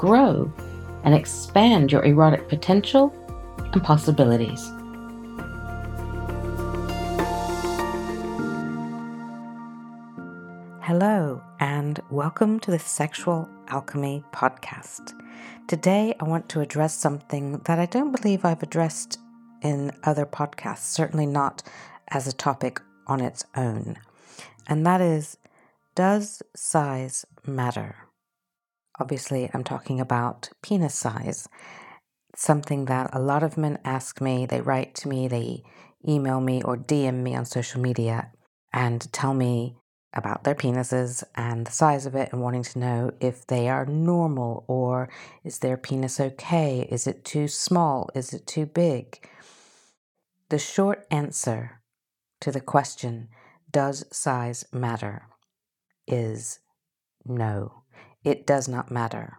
grow, and expand your erotic potential and possibilities. Hello, and welcome to the Sexual Alchemy Podcast. Today, I want to address something that I don't believe I've addressed in other podcasts, certainly not as a topic on its own. And that is Does size matter? Obviously, I'm talking about penis size. Something that a lot of men ask me, they write to me, they email me, or DM me on social media and tell me about their penises and the size of it and wanting to know if they are normal or is their penis okay? Is it too small? Is it too big? The short answer to the question, does size matter, is no, it does not matter.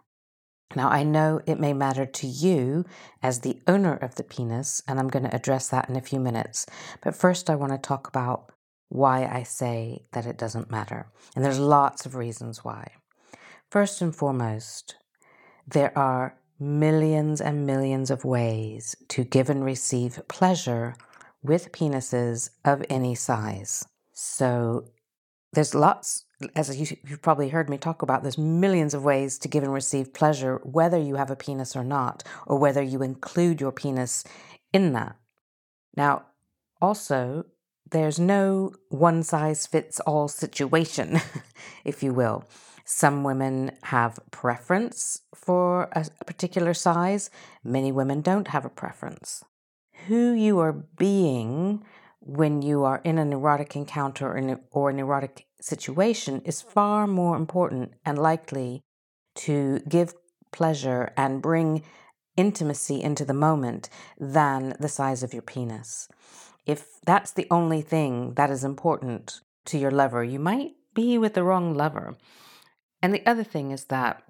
Now, I know it may matter to you as the owner of the penis, and I'm going to address that in a few minutes. But first, I want to talk about why I say that it doesn't matter. And there's lots of reasons why. First and foremost, there are millions and millions of ways to give and receive pleasure with penises of any size. So there's lots, as you, have probably heard me talk about, there's millions of ways to give and receive pleasure, whether you have a penis or not, or whether you include your penis in that. Now, also, there's no one size fits all situation, if you will. Some women have preference for a particular size. Many women don't have a preference. Who you are being when you are in an erotic encounter or an erotic situation is far more important and likely to give pleasure and bring intimacy into the moment than the size of your penis. If that's the only thing that is important to your lover, you might be with the wrong lover. And the other thing is that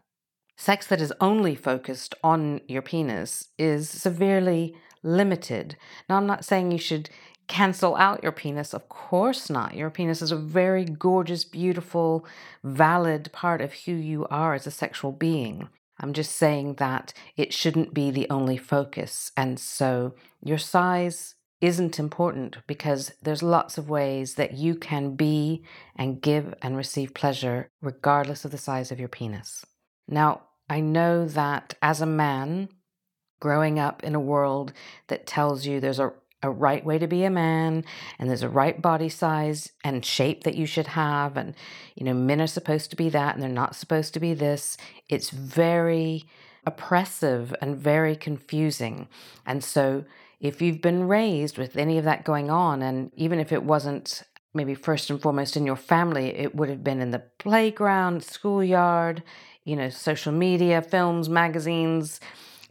sex that is only focused on your penis is severely limited. Now, I'm not saying you should cancel out your penis. Of course not. Your penis is a very gorgeous, beautiful, valid part of who you are as a sexual being. I'm just saying that it shouldn't be the only focus. And so your size isn't important because there's lots of ways that you can be and give and receive pleasure regardless of the size of your penis. Now, I know that as a man, growing up in a world that tells you there's a, a right way to be a man and there's a right body size and shape that you should have and you know men are supposed to be that and they're not supposed to be this. It's very oppressive and very confusing. And so if you've been raised with any of that going on, and even if it wasn't maybe first and foremost in your family, it would have been in the playground, schoolyard, you know, social media, films, magazines,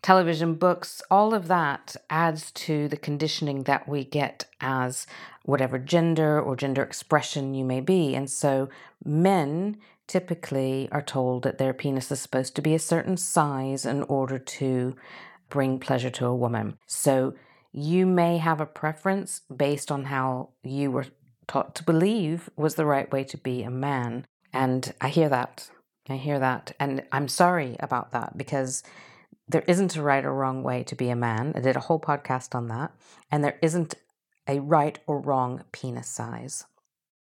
television, books, all of that adds to the conditioning that we get as whatever gender or gender expression you may be. And so men typically are told that their penis is supposed to be a certain size in order to bring pleasure to a woman. So you may have a preference based on how you were taught to believe was the right way to be a man. And I hear that. I hear that. And I'm sorry about that because there isn't a right or wrong way to be a man. I did a whole podcast on that. And there isn't a right or wrong penis size.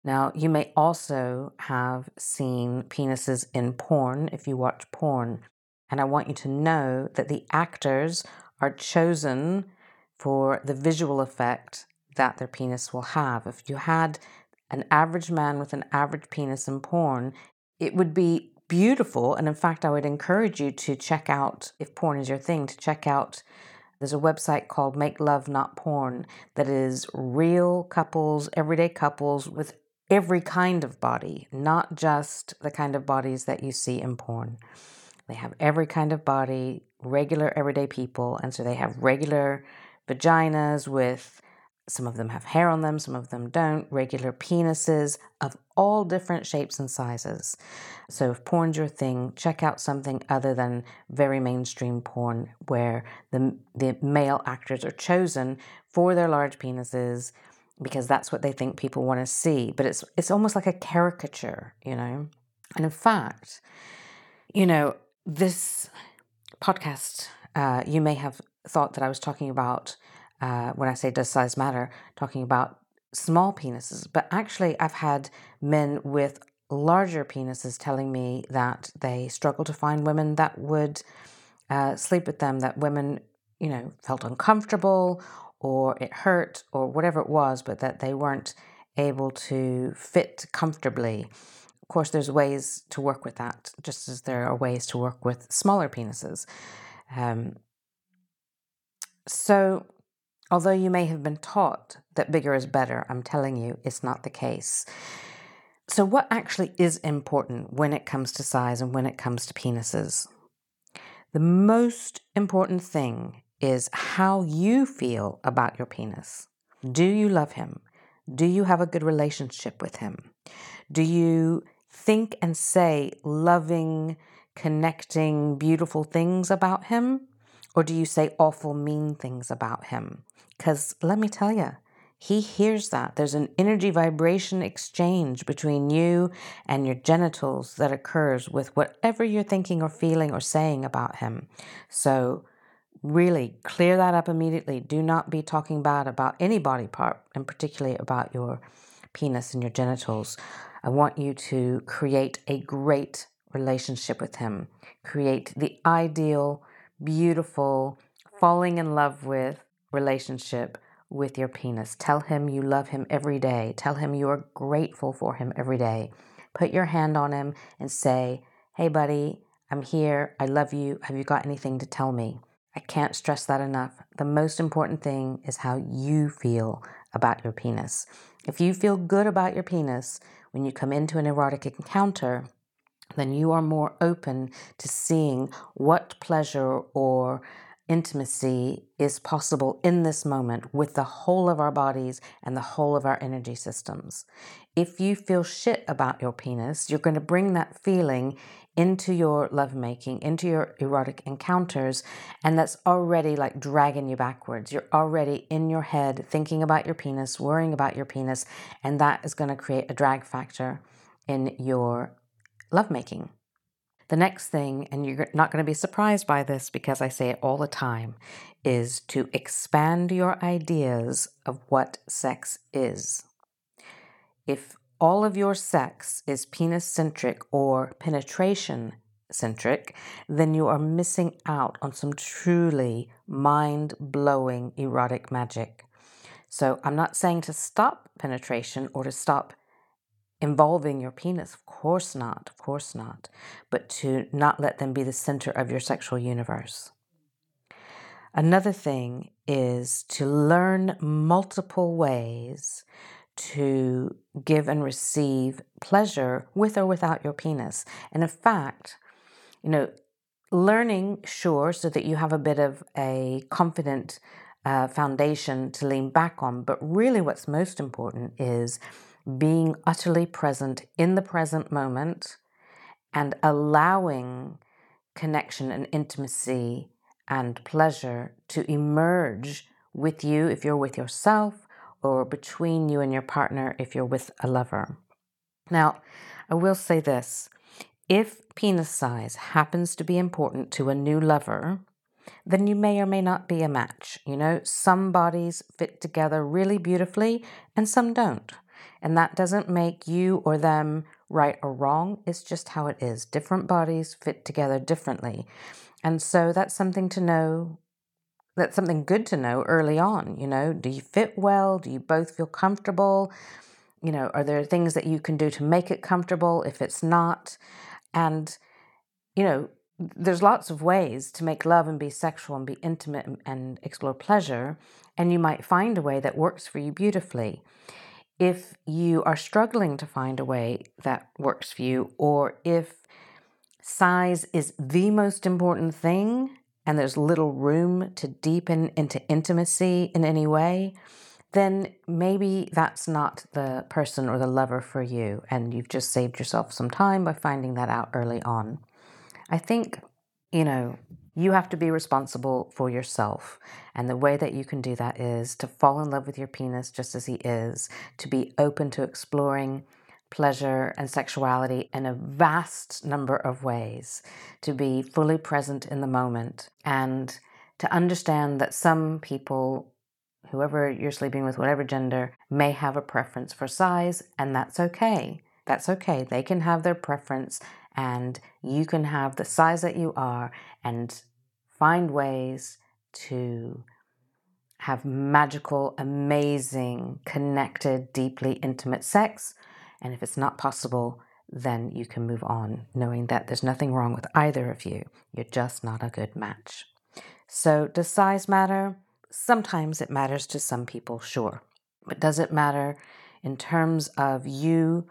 Now, you may also have seen penises in porn if you watch porn. And I want you to know that the actors are chosen for the visual effect that their penis will have. If you had an average man with an average penis in porn, it would be beautiful. And in fact, I would encourage you to check out, if porn is your thing, to check out. There's a website called Make Love Not Porn that is real couples, everyday couples with every kind of body, not just the kind of bodies that you see in porn. They have every kind of body, regular everyday people. And so they have regular vaginas with some of them have hair on them, some of them don't, regular penises of all different shapes and sizes. So, if porn's your thing, check out something other than very mainstream porn where the, the male actors are chosen for their large penises because that's what they think people want to see. But it's, it's almost like a caricature, you know? And in fact, you know, this podcast, uh, you may have thought that I was talking about uh, when I say does size matter, talking about small penises. But actually, I've had men with larger penises telling me that they struggle to find women that would uh, sleep with them, that women, you know, felt uncomfortable or it hurt or whatever it was, but that they weren't able to fit comfortably. Of course, there's ways to work with that, just as there are ways to work with smaller penises. Um, so, Although you may have been taught that bigger is better, I'm telling you, it's not the case. So, what actually is important when it comes to size and when it comes to penises? The most important thing is how you feel about your penis. Do you love him? Do you have a good relationship with him? Do you think and say loving, connecting, beautiful things about him? Or do you say awful, mean things about him? Because let me tell you, he hears that. There's an energy vibration exchange between you and your genitals that occurs with whatever you're thinking or feeling or saying about him. So, really clear that up immediately. Do not be talking bad about any body part, and particularly about your penis and your genitals. I want you to create a great relationship with him, create the ideal, beautiful, falling in love with relationship with your penis. Tell him you love him every day. Tell him you are grateful for him every day. Put your hand on him and say, Hey, buddy, I'm here. I love you. Have you got anything to tell me? I can't stress that enough. The most important thing is how you feel about your penis. If you feel good about your penis when you come into an erotic encounter, then you are more open to seeing what pleasure or intimacy is possible in this moment with the whole of our bodies and the whole of our energy systems. If you feel shit about your penis, you're going to bring that feeling into your lovemaking, into your erotic encounters, and that's already like dragging you backwards. You're already in your head thinking about your penis, worrying about your penis, and that is going to create a drag factor in your lovemaking. The next thing, and you're not going to be surprised by this because I say it all the time, is to expand your ideas of what sex is. If all of your sex is penis centric or penetration centric, then you are missing out on some truly mind blowing erotic magic. So I'm not saying to stop penetration or to stop involving your penis. Of course not, of course not. But to not let them be the center of your sexual universe. Another thing is to learn multiple ways to give and receive pleasure with or without your penis. And in fact, you know, learning, sure, so that you have a bit of a confident uh, foundation to lean back on. But really, what's most important is being utterly present in the present moment and allowing connection and intimacy and pleasure to emerge with you if you're with yourself or between you and your partner if you're with a lover. Now, I will say this if penis size happens to be important to a new lover, then you may or may not be a match. You know, some bodies fit together really beautifully and some don't. And that doesn't make you or them right or wrong. It's just how it is. Different bodies fit together differently. And so that's something to know. That's something good to know early on. You know, do you fit well? Do you both feel comfortable? You know, are there things that you can do to make it comfortable if it's not? And, you know, there's lots of ways to make love and be sexual and be intimate and explore pleasure. And you might find a way that works for you beautifully if you are struggling to find a way that works for you, or if size is the most important thing and there's little room to deepen into intimacy in any way, then maybe that's not the person or the lover for you, and you've just saved yourself some time by finding that out early on. I think, you know, you have to be responsible for yourself. And the way that you can do that is to fall in love with your penis just as he is, to be open to exploring pleasure and sexuality in a vast number of ways, to be fully present in the moment, and to understand that some people whoever you're sleeping with, whatever gender, may have a preference for size, and that's okay. That's okay. They can have their preference, and you can have the size that you are and find ways to have magical, amazing, connected, deeply intimate sex. And if it's not possible, then you can move on, knowing that there's nothing wrong with either of you. You're just not a good match. So, does size matter? Sometimes it matters to some people, sure. But does it matter in terms of you,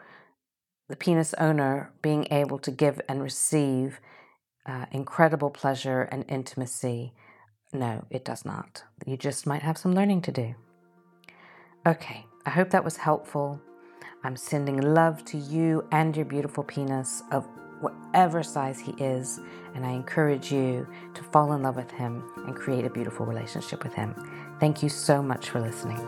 the penis owner, being able to give and receive uh, incredible pleasure and intimacy? No, it does not. You just might have some learning to do. Okay, I hope that was helpful. I'm sending love to you and your beautiful penis of whatever size he is, and I encourage you to fall in love with him and create a beautiful relationship with him. Thank you so much for listening.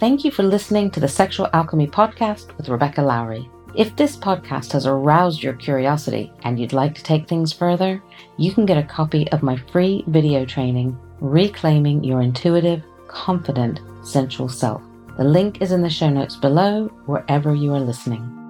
Thank you for listening to the Sexual Alchemy Podcast with Rebecca Lowrie. If this podcast has aroused your curiosity and you'd like to take things further, you can get a copy of my free video training, Reclaiming Your Intuitive, Confident, Sensual Self. The link is in the show notes below, wherever you are listening.